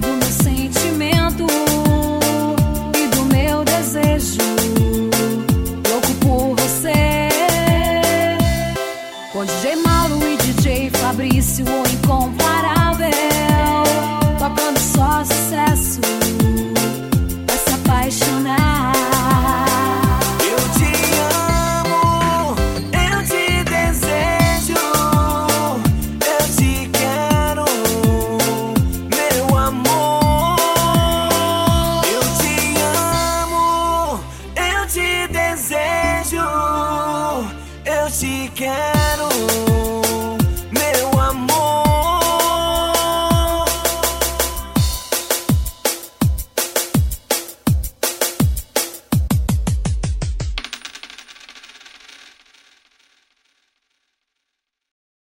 do meu sentimento e do meu desejo. Louco por você. Com DJ Mauro e DJ Fabrício, ou encontro. así que...